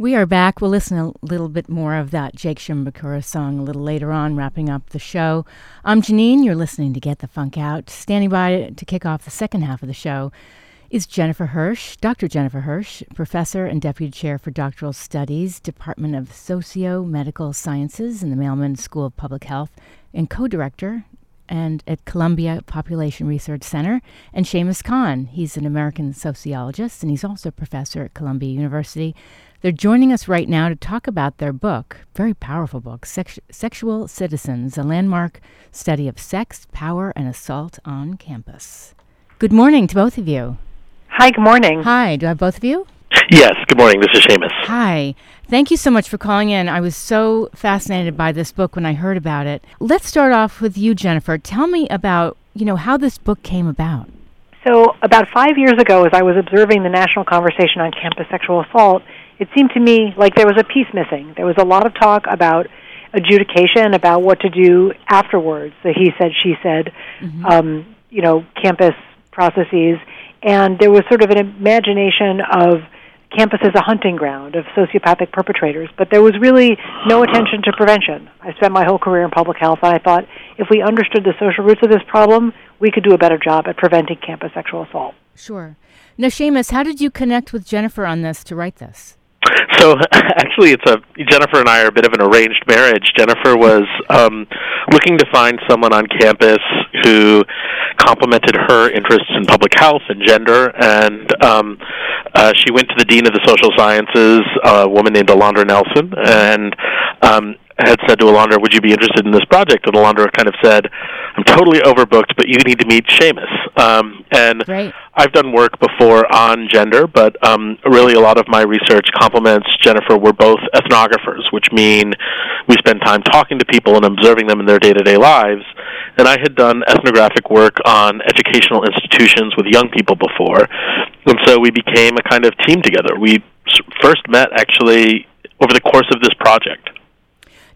We are back. We'll listen a little bit more of that Jake Shimabukuro song a little later on, wrapping up the show. I'm Janeane. You're listening to Get the Funk Out. Standing by to kick off the second half of the show is Jennifer Hirsch, Dr. Jennifer Hirsch, professor and deputy chair for doctoral studies, Department of Socio Medical Sciences in the Mailman School of Public Health, and co director and at Columbia Population Research Center, and Shamus Khan. He's an American sociologist and he's also a professor at Columbia University. They're joining us right now to talk about their book, very powerful book, Sex- Sexual Citizens, a landmark study of sex, power, and assault on campus. Good morning to both of you. Hi, good morning. Hi, do I have both of you? Yes, good morning. This is Shamus. Hi. Thank you so much for calling in. I was so fascinated by this book when I heard about it. Let's start off with you, Jennifer. Tell me about, you know, how this book came about. So, about five years ago, as I was observing the national conversation on campus sexual assault, it seemed to me like there was a piece missing. There was a lot of talk about adjudication, about what to do afterwards, the he said, she said, mm-hmm. um, you know, campus processes. And there was sort of an imagination of campus as a hunting ground of sociopathic perpetrators, but there was really no attention to prevention. I spent my whole career in public health, and I thought if we understood the social roots of this problem, we could do a better job at preventing campus sexual assault. Sure. Now, Shamus, how did you connect with Jennifer on this to write this? So actually, it's a Jennifer and I are a bit of an arranged marriage. Jennifer was um, looking to find someone on campus who complemented her interests in public health and gender, and um, uh, she went to the dean of the social sciences, a woman named Alondra Nelson, and um, had said to Alondra, "Would you be interested in this project?" And Alondra kind of said, "I'm totally overbooked, but you need to meet Shamus." Um, and right. I've done work before on gender, but um, really a lot of my research complements Jennifer. We're both ethnographers, which mean we spend time talking to people and observing them in their day-to-day lives. And I had done ethnographic work on educational institutions with young people before, and so we became a kind of team together. We first met actually over the course of this project.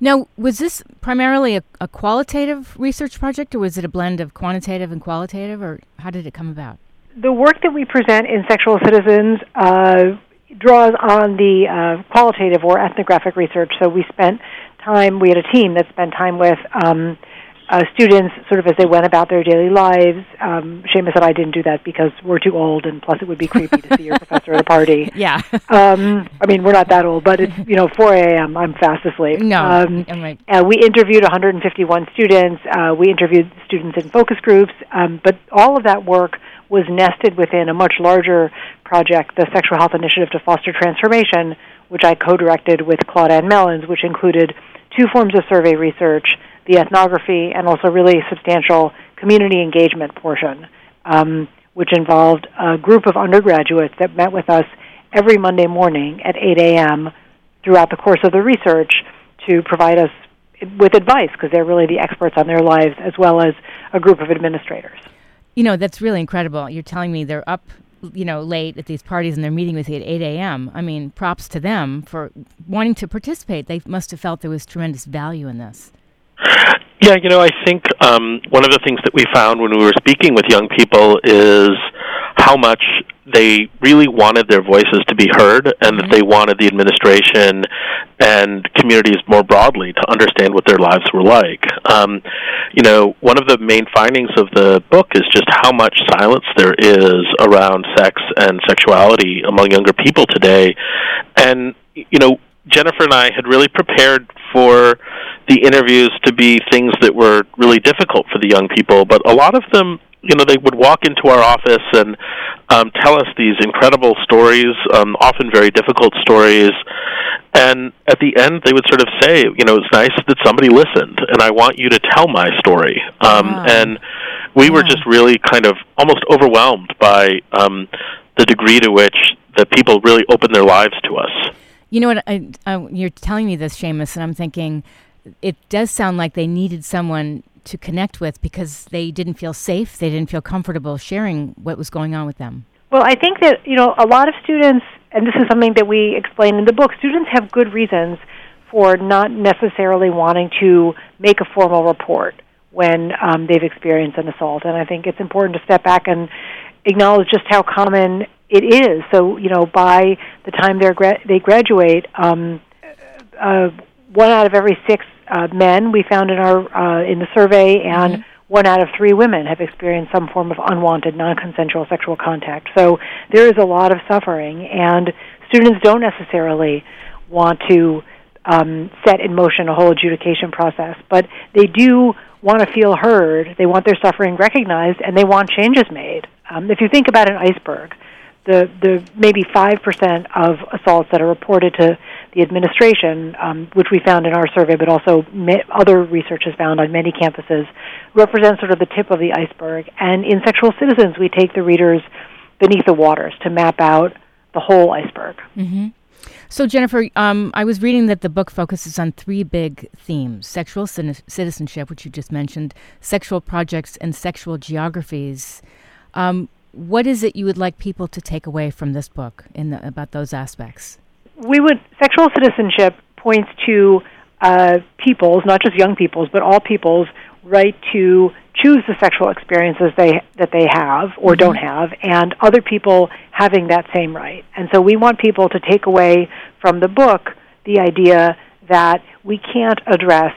Now, was this primarily a, a, qualitative research project, or was it a blend of quantitative and qualitative, or how did it come about? The work that we present in Sexual Citizens uh, draws on the uh, qualitative or ethnographic research. So we spent time, we had a team that spent time with um, uh, students sort of as they went about their daily lives. Um, Shamus and I didn't do that because we're too old, and plus it would be creepy to see your professor at a party. Yeah. um, I mean, we're not that old, but it's you know 4 a.m. I'm fast asleep. No. Um, right. uh, we interviewed 151 students. Uh, we interviewed students in focus groups, um, but all of that work was nested within a much larger project, the Sexual Health Initiative to Foster Transformation, which I co-directed with Claude Ann Mellins, which included two forms of survey research the ethnography, and also really substantial community engagement portion, um, which involved a group of undergraduates that met with us every Monday morning at 8 a.m. throughout the course of the research to provide us with advice because they're really the experts on their lives as well as a group of administrators. You know, that's really incredible. You're telling me they're up, you know, late at these parties and they're meeting with you at 8 a.m. I mean, props to them for wanting to participate. They must have felt there was tremendous value in this. Yeah, you know, I think um, one of the things that we found when we were speaking with young people is how much they really wanted their voices to be heard and that mm-hmm. they wanted the administration and communities more broadly to understand what their lives were like. Um, you know, one of the main findings of the book is just how much silence there is around sex and sexuality among younger people today. And, you know, Jennifer and I had really prepared for the interviews to be things that were really difficult for the young people, but a lot of them, you know, they would walk into our office and um, tell us these incredible stories, um, often very difficult stories. And at the end, they would sort of say, you know, it's nice that somebody listened, and I want you to tell my story. Um, wow. And we yeah. were just really kind of almost overwhelmed by um, the degree to which the people really opened their lives to us. You know what? I, I, you're telling me this, Shamus, and I'm thinking it does sound like they needed someone to connect with because they didn't feel safe. They didn't feel comfortable sharing what was going on with them. Well, I think that you know a lot of students, and this is something that we explain in the book. Students have good reasons for not necessarily wanting to make a formal report when um, they've experienced an assault, and I think it's important to step back and acknowledge just how common it is. So, you know, by the time they gra- they graduate, um, uh, one out of every six uh, men we found in our uh, in the survey, and mm-hmm. one out of three women have experienced some form of unwanted, non-consensual sexual contact. So there is a lot of suffering, and students don't necessarily want to um, set in motion a whole adjudication process, but they do want to feel heard. They want their suffering recognized, and they want changes made. Um, if you think about an iceberg, the the maybe five percent of assaults that are reported to the administration, um, which we found in our survey, but also ma- other research has found on many campuses, represent sort of the tip of the iceberg. And in Sexual Citizens, we take the readers beneath the waters to map out the whole iceberg. Mm-hmm. So, Jennifer, um, I was reading that the book focuses on three big themes sexual citizenship, which you just mentioned, sexual projects, and sexual geographies. Um, what is it you would like people to take away from this book in the, about those aspects? We would, sexual citizenship points to uh, people's, not just young people's, but all people's right to choose the sexual experiences they that they have or mm-hmm. don't have and other people having that same right. And so we want people to take away from the book the idea that we can't address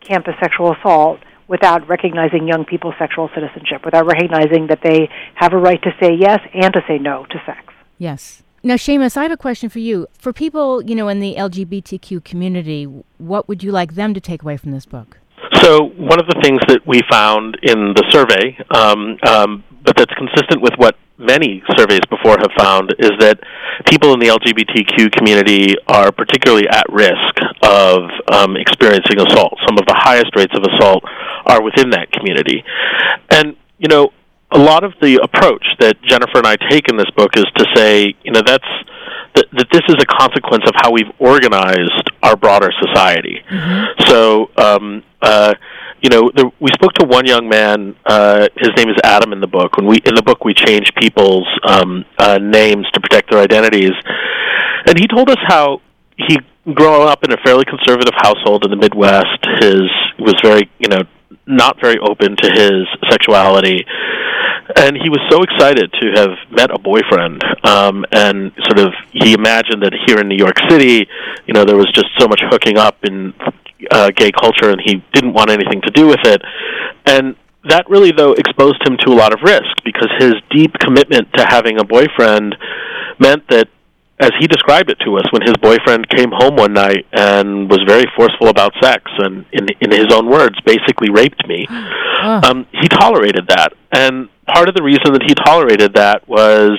campus sexual assault without recognizing young people's sexual citizenship, without recognizing that they have a right to say yes and to say no to sex. Yes. Now, Shamus, I have a question for you. For people, you know, in the LGBTQ community, what would you like them to take away from this book? So one of the things that we found in the survey, um, um, but that's consistent with what many surveys before have found, is that people in the LGBTQ community are particularly at risk of um, experiencing assault. Some of the highest rates of assault are within that community. And, you know, a lot of the approach that Jennifer and I take in this book is to say, you know, that's that, that this is a consequence of how we've organized our broader society. Mm-hmm. So, um, uh, you know, we spoke to one young man. Uh, his name is Adam in the book. When we in the book we change people's um, uh, names to protect their identities, and he told us how he grew up in a fairly conservative household in the Midwest. His was very, you know, not very open to his sexuality and he was so excited to have met a boyfriend um and sort of he imagined that here in New York City you know there was just so much hooking up in uh, gay culture and he didn't want anything to do with it and that really though exposed him to a lot of risk because his deep commitment to having a boyfriend meant that as he described it to us when his boyfriend came home one night and was very forceful about sex and in in his own words basically raped me oh. um he tolerated that and part of the reason that he tolerated that was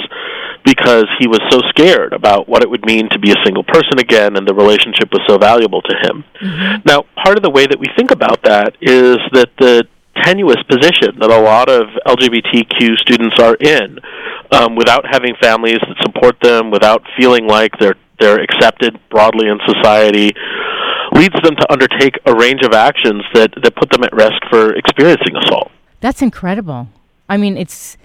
because he was so scared about what it would mean to be a single person again and the relationship was so valuable to him. Mm-hmm. Now, part of the way that we think about that is that the tenuous position that a lot of LGBTQ students are in um, without having families that support them, without feeling like they're they're accepted broadly in society, leads them to undertake a range of actions that, that put them at risk for experiencing assault. That's incredible. I mean, it's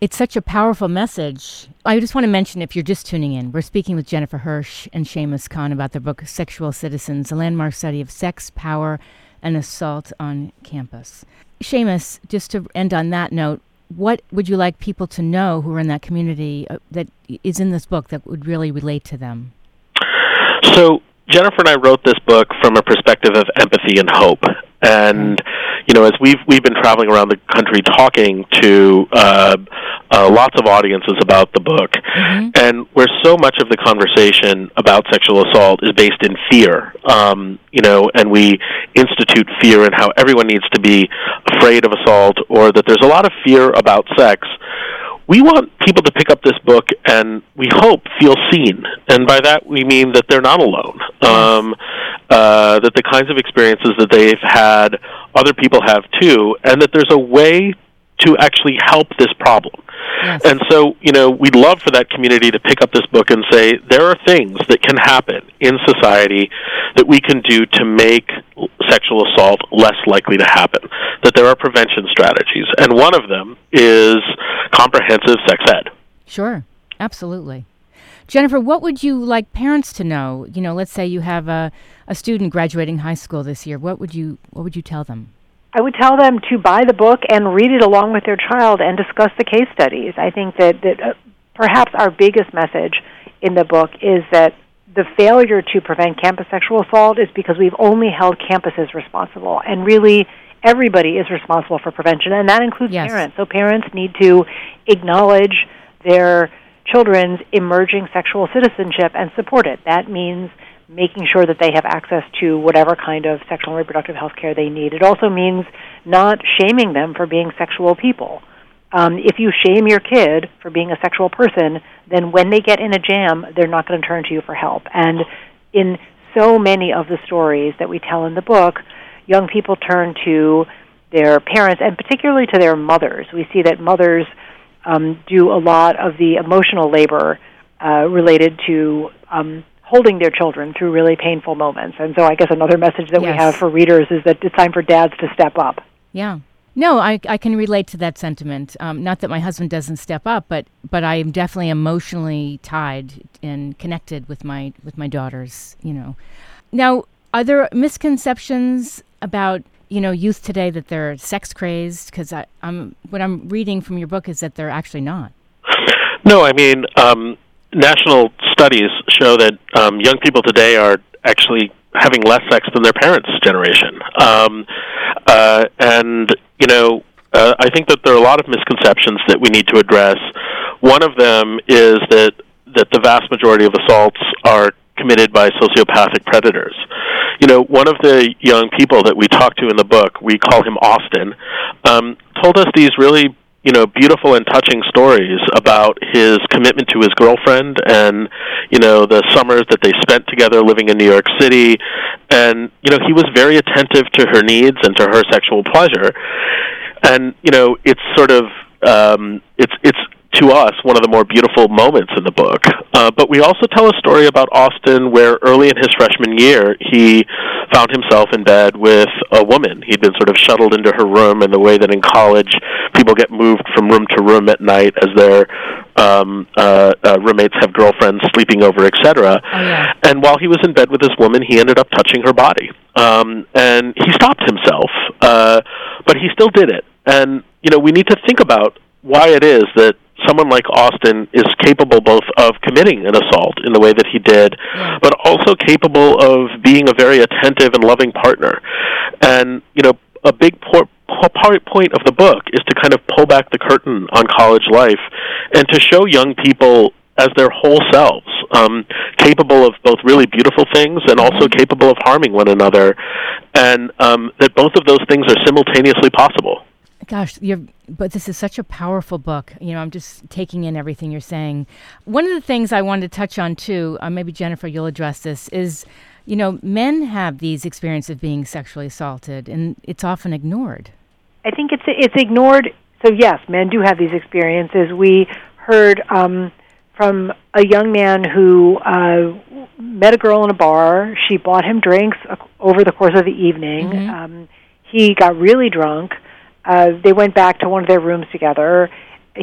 it's such a powerful message. I just want to mention, if you're just tuning in, we're speaking with Jennifer Hirsch and Shamus Khan about their book "Sexual Citizens: A Landmark Study of Sex, Power, and Assault on Campus." Shamus, just to end on that note, what would you like people to know who are in that community uh, that is in this book that would really relate to them? So, Jennifer and I wrote this book from a perspective of empathy and hope. And you know, as we've we've been traveling around the country talking to uh, uh, lots of audiences about the book, mm-hmm. and where so much of the conversation about sexual assault is based in fear, um, you know, and we institute fear and how everyone needs to be afraid of assault, or that there's a lot of fear about sex we want people to pick up this book and we hope feel seen. And by that we mean that they're not alone. Um, uh, that the kinds of experiences that they've had other people have too and that there's a way to actually help this problem. Yes. And so, you know, we'd love for that community to pick up this book and say there are things that can happen in society that we can do to make sexual assault less likely to happen. That there are prevention strategies, and one of them is comprehensive sex ed. Sure, absolutely. Jennifer, what would you like parents to know? You know, let's say you have a, a student graduating high school this year. What would you what would you tell them? I would tell them to buy the book and read it along with their child and discuss the case studies. I think that that uh, perhaps our biggest message in the book is that the failure to prevent campus sexual assault is because we've only held campuses responsible, and really everybody is responsible for prevention, and that includes yes. parents. So parents need to acknowledge their children's emerging sexual citizenship and support it. That means making sure that they have access to whatever kind of sexual and reproductive health care they need. It also means not shaming them for being sexual people. Um, if you shame your kid for being a sexual person, then when they get in a jam, they're not going to turn to you for help. And in so many of the stories that we tell in the book, young people turn to their parents and particularly to their mothers. We see that mothers um, do a lot of the emotional labor uh, related to um, holding their children through really painful moments. And so I guess another message that yes. we have for readers is that it's time for dads to step up. Yeah. No, I, I can relate to that sentiment. Um, not that my husband doesn't step up, but but I am definitely emotionally tied and connected with my with my daughters. You know, now are there misconceptions about you know youth today that they're sex crazed? Because I'm what I'm reading from your book is that they're actually not. No, I mean um, national studies show that um, young people today are actually having less sex than their parents' generation, um, uh, and you know. Uh, I think that there are a lot of misconceptions that we need to address. One of them is that that the vast majority of assaults are committed by sociopathic predators. You know, one of the young people that we talked to in the book, we call him Austin, um, told us these really you know beautiful and touching stories about his commitment to his girlfriend and you know the summers that they spent together living in New York City. And you know he was very attentive to her needs and to her sexual pleasure. And you know it's sort of um it's it's to us one of the more beautiful moments in the book. Uh, but we also tell a story about Austin where early in his freshman year he found himself in bed with a woman. He'd been sort of shuttled into her room in the way that in college people get moved from room to room at night as their um, uh, uh, roommates have girlfriends sleeping over, etc. Oh, yeah. And while he was in bed with this woman, he ended up touching her body. Um, and he stopped himself, uh, but he still did it. And you know, we need to think about why it is that someone like Austin is capable both of committing an assault in the way that he did, but also capable of being a very attentive and loving partner. And you know, a big por- po- part point of the book is to kind of pull back the curtain on college life and to show young people as their whole selves, um, capable of both really beautiful things and also capable of harming one another, and um, that both of those things are simultaneously possible. Gosh, you're, but this is such a powerful book. You know, I'm just taking in everything you're saying. One of the things I wanted to touch on too, uh, maybe Jennifer, you'll address this, is you know, men have these experiences of being sexually assaulted, and it's often ignored. I think it's it's ignored. So yes, men do have these experiences. We heard um, from a young man who uh, met a girl in a bar. She bought him drinks over the course of the evening. Mhm. Um, he got really drunk. Uh, they went back to one of their rooms together.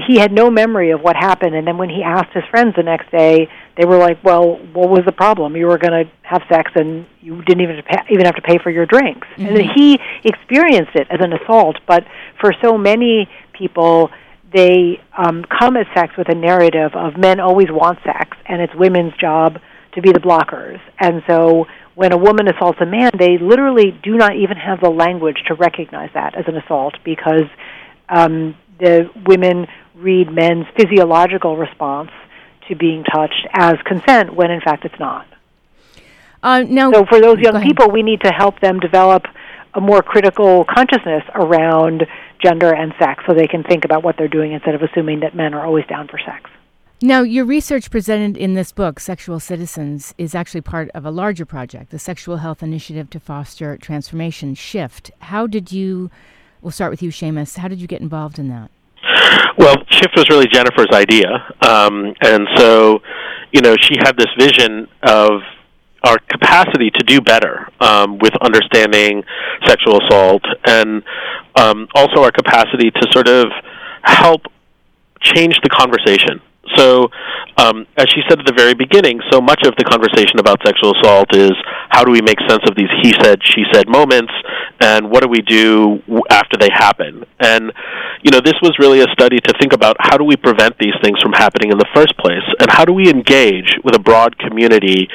He had no memory of what happened, and then when he asked his friends the next day, they were like, "Well, what was the problem? You were going to have sex, and you didn't even pay, even have to pay for your drinks." And then he experienced it as an assault, but for so many people, they um, come at sex with a narrative of men always want sex, and it's women's job to be the blockers. And so when a woman assaults a man, they literally do not even have the language to recognize that as an assault because um, the women read men's physiological response to being touched as consent when in fact it's not. Uh, now, So for those young people, we need to help them develop a more critical consciousness around gender and sex so they can think about what they're doing instead of assuming that men are always down for sex. Now, your research presented in this book, Sexual Citizens, is actually part of a larger project, the Sexual Health Initiative to Foster Transformation Shift. How did you, we'll start with you, Shamus, how did you get involved in that? Well, Shift was really Jennifer's idea, um, and so you know she had this vision of our capacity to do better um, with understanding sexual assault, and um, also our capacity to sort of help change the conversation So, um, as she said at the very beginning, so much of the conversation about sexual assault is how do we make sense of these he said, she said moments, and what do we do after they happen? And, you know, this was really a study to think about how do we prevent these things from happening in the first place, and how do we engage with a broad community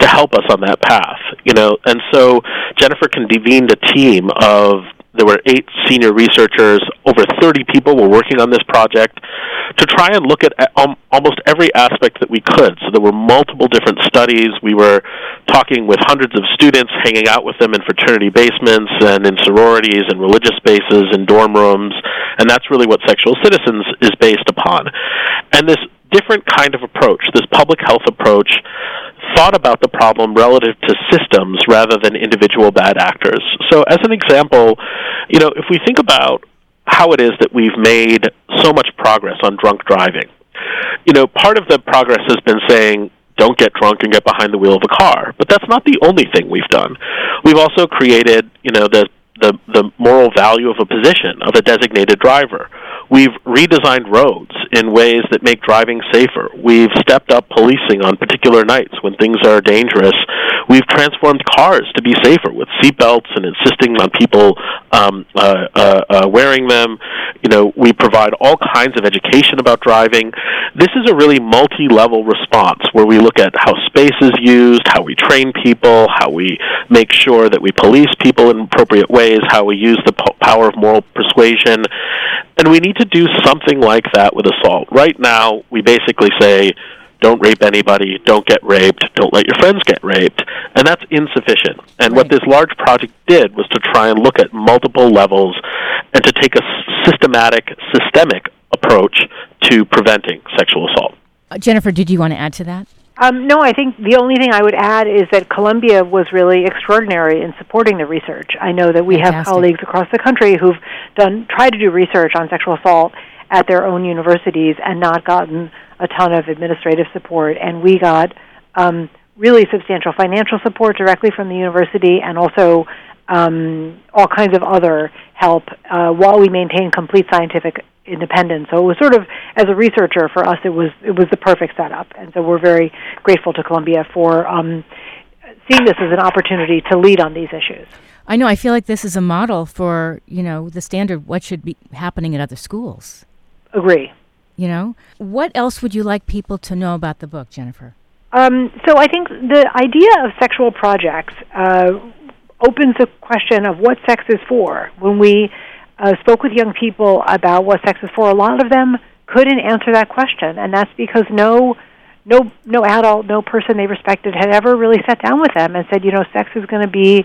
to help us on that path, you know? And so Jennifer convened a team of there were eight senior researchers. Over 30 people were working on this project to try and look at um, almost every aspect that we could. So there were multiple different studies. We were talking with hundreds of students, hanging out with them in fraternity basements and in sororities and religious spaces and dorm rooms. And that's really what Sexual Citizens is based upon. And this different kind of approach, this public health approach, thought about the problem relative to systems rather than individual bad actors. So, as an example, you know, if we think about how it is that we've made so much progress on drunk driving, you know, part of the progress has been saying, don't get drunk and get behind the wheel of a car. But that's not the only thing we've done. We've also created, you know, the the, the moral value of a position of a designated driver. We've redesigned roads in ways that make driving safer. We've stepped up policing on particular nights when things are dangerous. We've transformed cars to be safer with seatbelts and insisting on people um, uh, uh, uh, wearing them. You know, we provide all kinds of education about driving. This is a really multi-level response where we look at how space is used, how we train people, how we make sure that we police people in appropriate ways, how we use the po- power of moral persuasion, and we need to do something like that with assault. Right now, we basically say, don't rape anybody, don't get raped, don't let your friends get raped, and that's insufficient. And right. what this large project did was to try and look at multiple levels and to take a systematic, systemic approach to preventing sexual assault. Uh, Jennifer, did you want to add to that? Um, no, I think the only thing I would add is that Columbia was really extraordinary in supporting the research. I know that we Fantastic. have colleagues across the country who've done tried to do research on sexual assault at their own universities and not gotten a ton of administrative support, and we got um, really substantial financial support directly from the university, and also um, all kinds of other help uh, while we maintain complete scientific independence. So it was sort of, as a researcher, for us, it was it was the perfect setup, and so we're very grateful to Columbia for um, seeing this as an opportunity to lead on these issues. I know. I feel like this is a model for you know the standard what should be happening at other schools. Agree. You know, what else would you like people to know about the book, Jennifer? Um, so I think the idea of sexual projects uh, opens the question of what sex is for. When we uh, spoke with young people about what sex is for, a lot of them couldn't answer that question, and that's because no no no adult, no person they respected had ever really sat down with them and said, you know, sex is going to be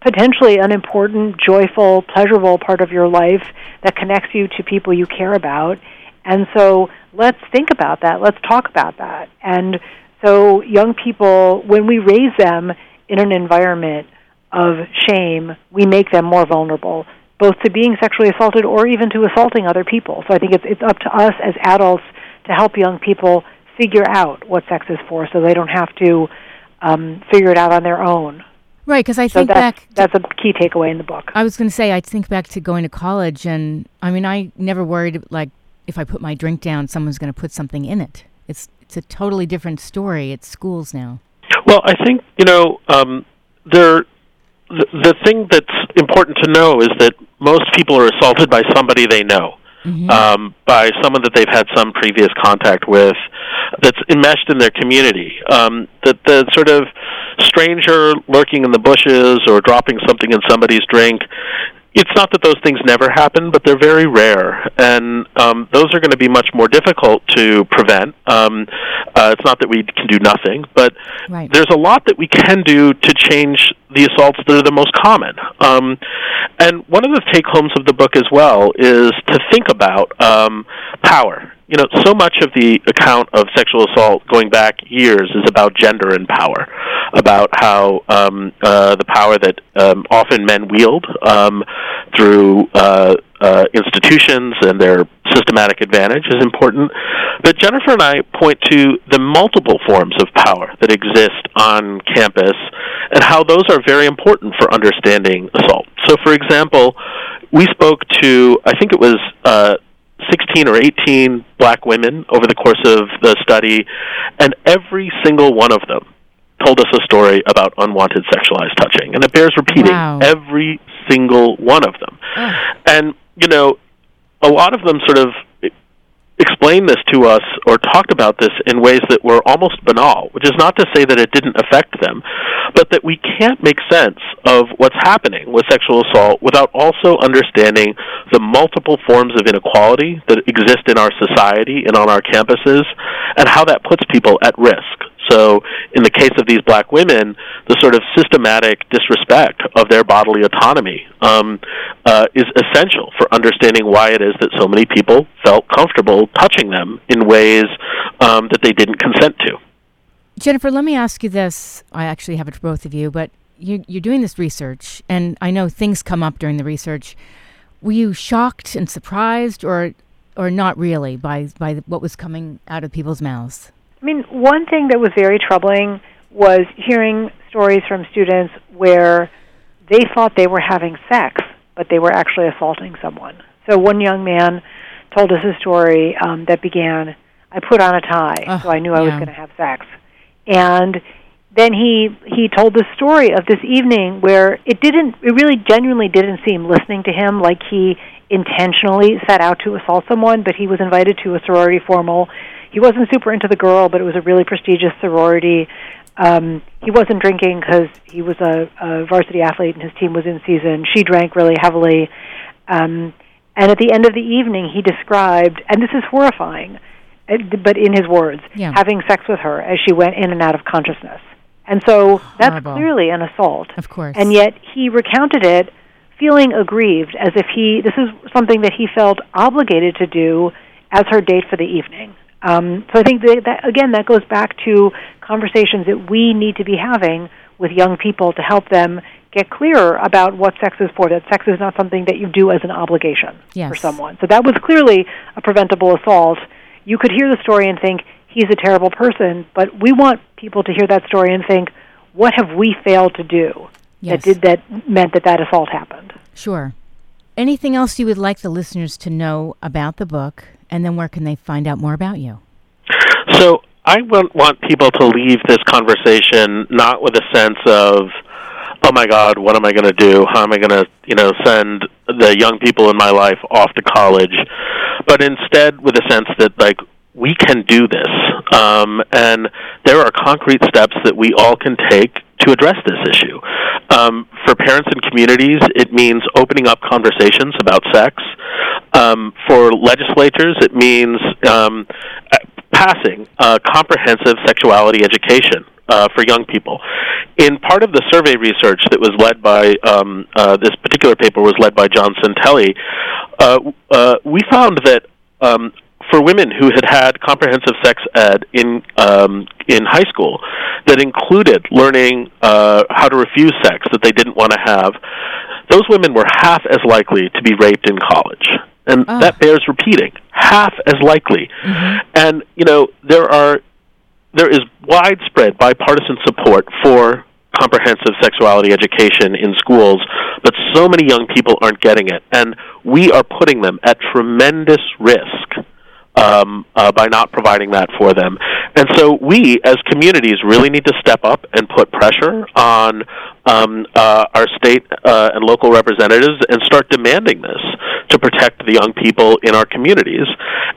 potentially an important, joyful, pleasurable part of your life that connects you to people you care about. And so let's think about that. Let's talk about that. And so young people, when we raise them in an environment of shame, we make them more vulnerable both to being sexually assaulted or even to assaulting other people. So I think it's it's up to us as adults to help young people figure out what sex is for, so they don't have to um, figure it out on their own. Right, because I so think that's, back. that's a key takeaway in the book. I was going to say, I think back to going to college, and I mean, I never worried like if I put my drink down, someone's going to put something in it. It's it's a totally different story at schools now. Well, I think you know um, there the, the thing that's important to know is that most people are assaulted by somebody they know. Mm-hmm. Um, by someone that they've had some previous contact with, that's enmeshed in their community. Um, that the sort of stranger lurking in the bushes or dropping something in somebody's drink it's not that those things never happen, but they're very rare, and um, those are going to be much more difficult to prevent. Um, uh, it's not that we can do nothing, but right. there's a lot that we can do to change the assaults that are the most common. Um, and one of the take homes of the book as well is to think about um, power you know, so much of the account of sexual assault going back years is about gender and power, about how um, uh, the power that um, often men wield um, through uh, uh, institutions and their systematic advantage is important. But Jennifer and I point to the multiple forms of power that exist on campus and how those are very important for understanding assault. So, for example, we spoke to, I think it was uh, 16 or 18 black women over the course of the study, and every single one of them told us a story about unwanted sexualized touching. And it bears repeating Wow. every single one of them. Ugh. And, you know, a lot of them sort of explained this to us or talked about this in ways that were almost banal, which is not to say that it didn't affect them, but that we can't make sense of what's happening with sexual assault without also understanding the multiple forms of inequality that exist in our society and on our campuses and how that puts people at risk. So, in the case of these black women, the sort of systematic disrespect of their bodily autonomy um, uh, is essential for understanding why it is that so many people felt comfortable touching them in ways um, that they didn't consent to. Jennifer, let me ask you this. I actually have it for both of you, but you, you're doing this research, and I know things come up during the research. Were you shocked and surprised, or or not really, by by what was coming out of people's mouths? I mean, one thing that was very troubling was hearing stories from students where they thought they were having sex, but they were actually assaulting someone. So one young man told us a story um, that began, "I put on a tie, Ugh, so I knew I was going to have sex," and then he he told the story of this evening where it didn't it really genuinely didn't seem listening to him like he intentionally set out to assault someone but he was invited to a sorority formal he wasn't super into the girl but it was a really prestigious sorority um he wasn't drinking because he was a, a varsity athlete and his team was in season she drank really heavily um and at the end of the evening he described and this is horrifying but in his words Yeah. having sex with her as she went in and out of consciousness and so that's Horrible. clearly an assault. Of course. And yet he recounted it feeling aggrieved as if he this is something that he felt obligated to do as her date for the evening. Um, so I think that, that again that goes back to conversations that we need to be having with young people to help them get clearer about what sex is for. That sex is not something that you do as an obligation Yes. for someone. So that was clearly a preventable assault. You could hear the story and think he's a terrible person, but we want people to hear that story and think, what have we failed to do Yes. that did that meant that that assault happened? Sure. Anything else you would like the listeners to know about the book, and then where can they find out more about you? So I want, people to leave this conversation not with a sense of, oh my God, what am I going to do? How am I going to, you know, send the young people in my life off to college? But instead with a sense that, like, we can do this. Um, and there are concrete steps that we all can take to address this issue. Um, for parents and communities, it means opening up conversations about sex. Um, for legislatures, it means um, passing comprehensive sexuality education uh, for young people. In part of the survey research that was led by um, uh, this particular paper was led by John Santelli, uh, uh, we found that um, for women who had had comprehensive sex ed in um, in high school, that included learning uh, how to refuse sex that they didn't want to have, those women were half as likely to be raped in college, and Ah. that bears repeating. Half as likely, Mm-hmm. and you know there are there is widespread bipartisan support for comprehensive sexuality education in schools, but so many young people aren't getting it, and we are putting them at tremendous risk um, uh, by not providing that for them. And so we, as communities, really need to step up and put pressure on um, uh, our state uh, and local representatives and start demanding this to protect the young people in our communities.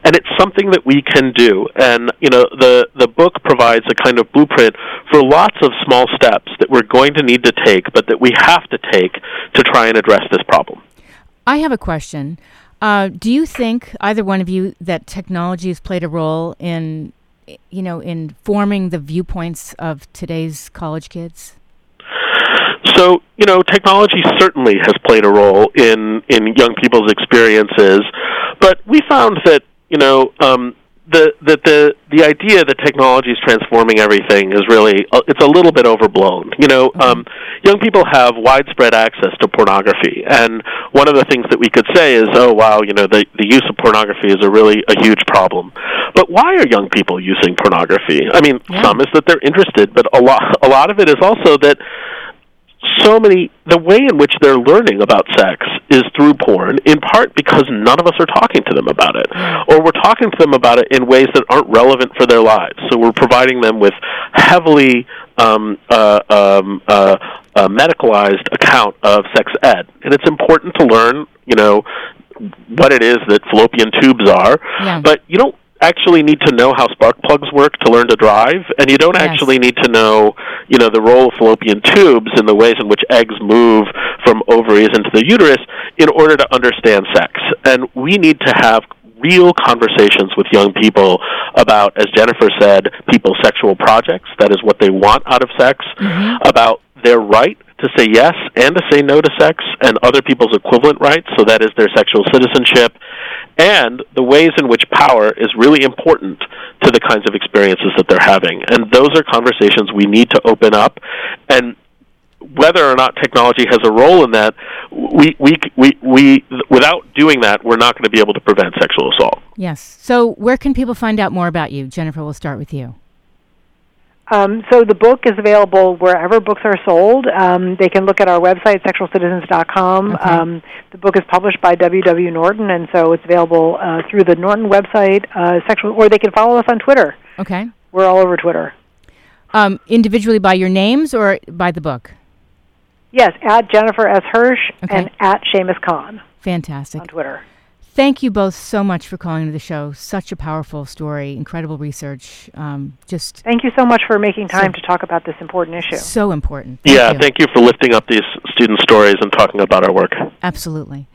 And it's something that we can do. And you know, the the book provides a kind of blueprint for lots of small steps that we're going to need to take, but that we have to take to try and address this problem. I have a question. Uh, do you think either one of you that technology has played a role in, you know, in forming the viewpoints of today's college kids? So, you know, technology certainly has played a role in in young people's experiences, but we found that you know um, the that the the idea that technology is transforming everything is really uh, it's a little bit overblown. You know, um, young people have widespread access to pornography, and one of the things that we could say is, oh wow, you know, the the use of pornography is a really a huge problem. But why are young people using pornography? I mean, Yeah. some is that they're interested, but a lot a lot of it is also that so many the way in which they're learning about sex is through porn in part because none of us are talking to them about it. Or we're talking to them about it in ways that aren't relevant for their lives. So we're providing them with heavily um, uh, um, uh, uh, medicalized account of sex ed. And it's important to learn you know what it is that fallopian tubes are. Yeah. but you don't actually need to know how spark plugs work to learn to drive and you don't Yes. actually need to know you know the role of fallopian tubes and the ways in which eggs move from ovaries into the uterus in order to understand sex. And we need to have real conversations with young people about as Jennifer said people's sexual projects. That is what they want out of sex. Mm-hmm. About their right to say yes and to say no to sex and other people's equivalent rights so that is their sexual citizenship and the ways in which power is really important to the kinds of experiences that they're having. And those are conversations we need to open up. And whether or not technology has a role in that, we, we, we, we without doing that, we're not going to be able to prevent sexual assault. Yes. So, where can people find out more about you? Jennifer, we'll start with you. Um, so the book is available wherever books are sold. Um, they can look at our website, sexualcitizens.com. Okay. Um, the book is published by W.W. Norton, and so it's available uh, through the Norton website, uh, sexual, or they can follow us on Twitter. Okay. We're all over Twitter. Um, individually by your names or by the book? Yes, at Jennifer S. Hirsch Okay. and at Shamus Khan Fantastic. on Twitter. Thank you both so much for calling to the show. Such a powerful story, incredible research. Um, just Thank you so much for making time So- to talk about this important issue. so important. yeah, you. thank you for lifting up these student stories and talking about our work. Absolutely.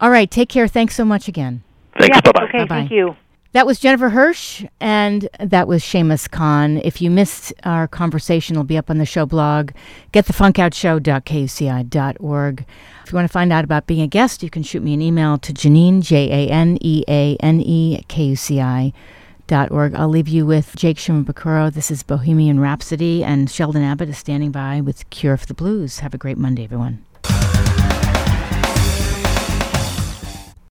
All right. Take care. Thanks so much again. Thanks. Yeah, bye bye. Okay, Bye-bye. thank you. That was Jennifer Hirsch, and that was Shamus Khan. If you missed our conversation, it'll be up on the show blog, getthefunkoutshow.kuci.org. If you want to find out about being a guest, you can shoot me an email to Janeane, J A N E A N E K U C I. Dot org. I'll leave you with Jake Shimabukuro. This is Bohemian Rhapsody, and Sheldon Abbott is standing by with Cure for the Blues. Have a great Monday, everyone.